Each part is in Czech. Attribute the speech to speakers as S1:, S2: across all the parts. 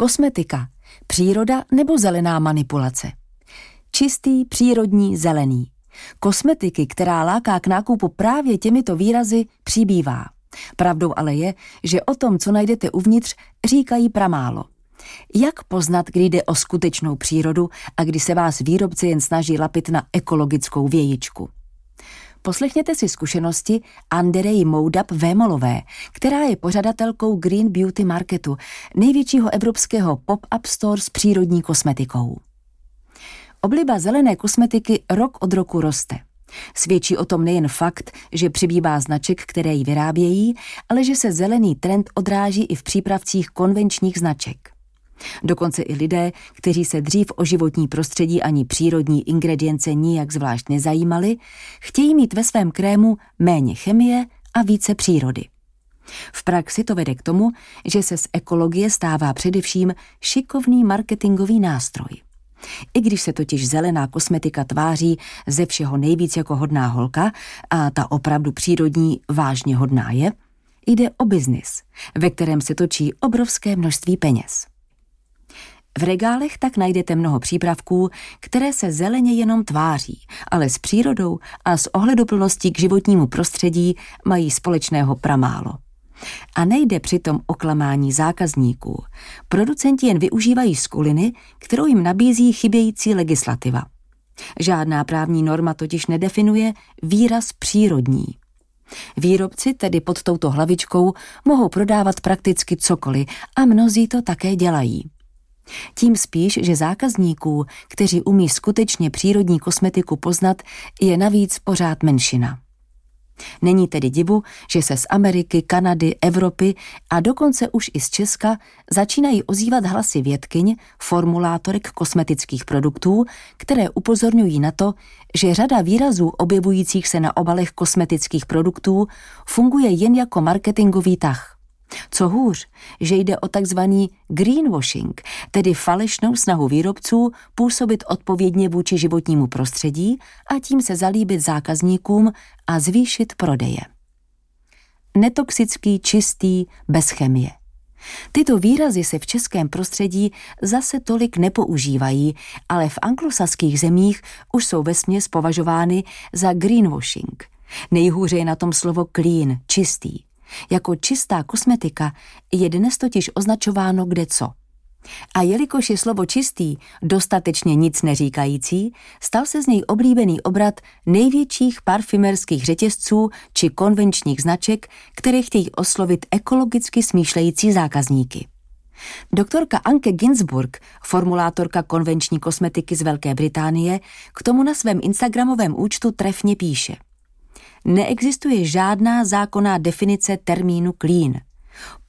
S1: Kosmetika, příroda nebo zelená manipulace. Čistý, přírodní, zelený. Kosmetiky, která láká k nákupu právě těmito výrazy, přibývá. Pravdou ale je, že o tom, co najdete uvnitř, říkají pramálo. Jak poznat, kdy jde o skutečnou přírodu a kdy se vás výrobci jen snaží lapit na ekologickou vějičku? Poslechněte si zkušenosti Anderej Moudap Vémolové, která je pořadatelkou Green Beauty Marketu, největšího evropského pop-up store s přírodní kosmetikou. Obliba zelené kosmetiky rok od roku roste. Svědčí o tom nejen fakt, že přibývá značek, které ji vyrábějí, ale že se zelený trend odráží i v přípravcích konvenčních značek. Dokonce i lidé, kteří se dřív o životní prostředí ani přírodní ingredience nijak zvlášť nezajímali, chtějí mít ve svém krému méně chemie a více přírody. V praxi to vede k tomu, že se z ekologie stává především šikovný marketingový nástroj. I když se totiž zelená kosmetika tváří ze všeho nejvíc jako hodná holka a ta opravdu přírodní vážně hodná je, jde o biznis, ve kterém se točí obrovské množství peněz. V regálech tak najdete mnoho přípravků, které se zeleně jenom tváří, ale s přírodou a s ohledoplností k životnímu prostředí mají společného pramálo. A nejde přitom o klamání zákazníků. Producenti jen využívají skuliny, kterou jim nabízí chybějící legislativa. Žádná právní norma totiž nedefinuje výraz přírodní. Výrobci tedy pod touto hlavičkou mohou prodávat prakticky cokoliv a mnozí to také dělají. Tím spíš, že zákazníků, kteří umí skutečně přírodní kosmetiku poznat, je navíc pořád menšina. Není tedy divu, že se z Ameriky, Kanady, Evropy a dokonce už i z Česka začínají ozývat hlasy vědkyň, formulátorek kosmetických produktů, které upozorňují na to, že řada výrazů objevujících se na obalech kosmetických produktů funguje jen jako marketingový tah. Co hůř, že jde o takzvaný greenwashing, tedy falešnou snahu výrobců působit odpovědně vůči životnímu prostředí a tím se zalíbit zákazníkům a zvýšit prodeje. Netoxický, čistý, bez chemie. Tyto výrazy se v českém prostředí zase tolik nepoužívají, ale v anglosaských zemích už jsou vesměs považovány za greenwashing. Nejhůře je na tom slovo clean, čistý. Jako čistá kosmetika je dnes totiž označováno kde co. A jelikož je slovo čistý dostatečně nic neříkající, stal se z něj oblíbený obrat největších parfymerských řetězců či konvenčních značek, které chtějí oslovit ekologicky smýšlející zákazníky. Doktorka Anke Ginsburg, formulátorka konvenční kosmetiky z Velké Británie, k tomu na svém Instagramovém účtu trefně píše – neexistuje žádná zákonná definice termínu clean.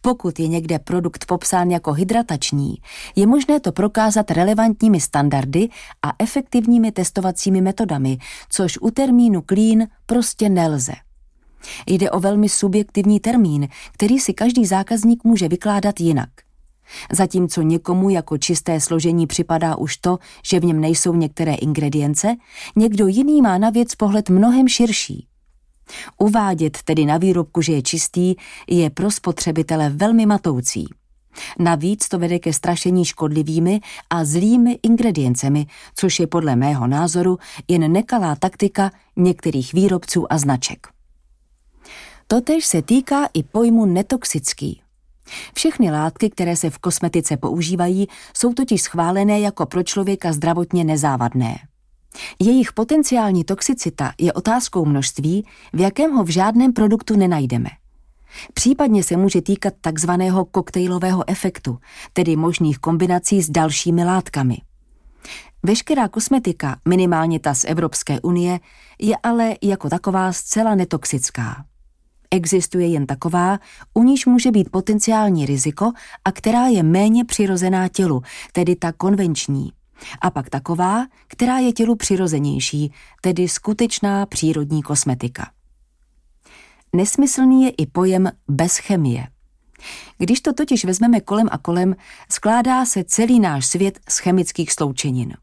S1: Pokud je někde produkt popsán jako hydratační, je možné to prokázat relevantními standardy a efektivními testovacími metodami, což u termínu clean prostě nelze. Jde o velmi subjektivní termín, který si každý zákazník může vykládat jinak. Zatímco někomu jako čisté složení připadá už to, že v něm nejsou některé ingredience, někdo jiný má na věc pohled mnohem širší. Uvádět tedy na výrobku, že je čistý, je pro spotřebitele velmi matoucí. Navíc to vede ke strašení škodlivými a zlými ingrediencemi, což je podle mého názoru jen nekalá taktika některých výrobců a značek. Totež se týká i pojmu netoxický. Všechny látky, které se v kosmetice používají, jsou totiž schválené jako pro člověka zdravotně nezávadné. Jejich potenciální toxicita je otázkou množství, v jakém ho v žádném produktu nenajdeme. Případně se může týkat takzvaného koktejlového efektu, tedy možných kombinací s dalšími látkami. Veškerá kosmetika, minimálně ta z Evropské unie, je ale jako taková zcela netoxická. Existuje jen taková, u níž může být potenciální riziko a která je méně přirozená tělu, tedy ta konvenční a pak taková, která je tělu přirozenější, tedy skutečná přírodní kosmetika. Nesmyslný je i pojem bez chemie. Když to totiž vezmeme kolem a kolem, skládá se celý náš svět z chemických sloučenin.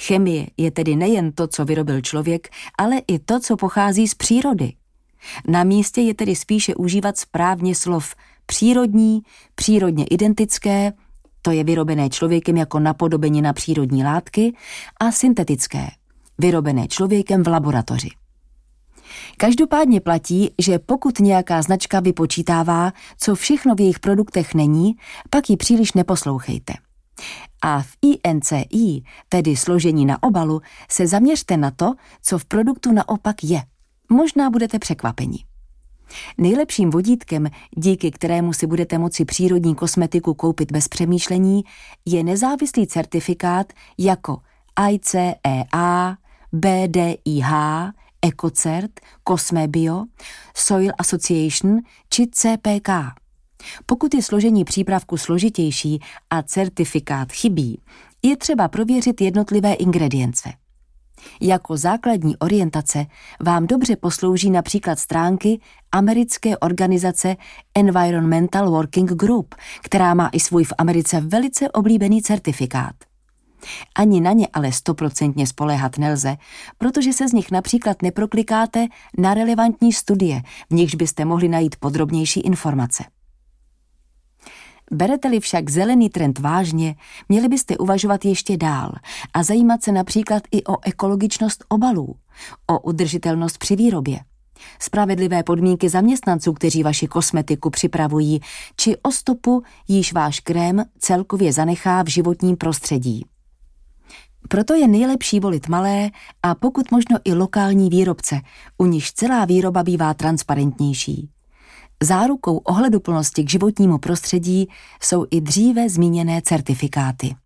S1: Chemie je tedy nejen to, co vyrobil člověk, ale i to, co pochází z přírody. Na místě je tedy spíše užívat správně slov přírodní, přírodně identické, to je vyrobené člověkem jako napodobení na přírodní látky, a syntetické, vyrobené člověkem v laboratoři. Každopádně platí, že pokud nějaká značka vypočítává, co všechno v jejich produktech není, pak ji příliš neposlouchejte. A v INCI, tedy složení na obalu, se zaměřte na to, co v produktu naopak je. Možná budete překvapeni. Nejlepším vodítkem, díky kterému si budete moci přírodní kosmetiku koupit bez přemýšlení, je nezávislý certifikát jako ICEA, BDIH, EcoCert, Cosmebio, Soil Association či CPK. Pokud je složení přípravku složitější a certifikát chybí, je třeba prověřit jednotlivé ingredience. Jako základní orientace vám dobře poslouží například stránky americké organizace Environmental Working Group, která má i svůj v Americe velice oblíbený certifikát. Ani na ně ale stoprocentně spoléhat nelze, protože se z nich například neproklikáte na relevantní studie, v nichž byste mohli najít podrobnější informace. Berete-li však zelený trend vážně, měli byste uvažovat ještě dál a zajímat se například i o ekologičnost obalů, o udržitelnost při výrobě, spravedlivé podmínky zaměstnanců, kteří vaši kosmetiku připravují, či o stopu, již váš krém celkově zanechá v životním prostředí. Proto je nejlepší volit malé a pokud možno i lokální výrobce, u nichž celá výroba bývá transparentnější. Zárukou ohleduplnosti k životnímu prostředí jsou i dříve zmíněné certifikáty.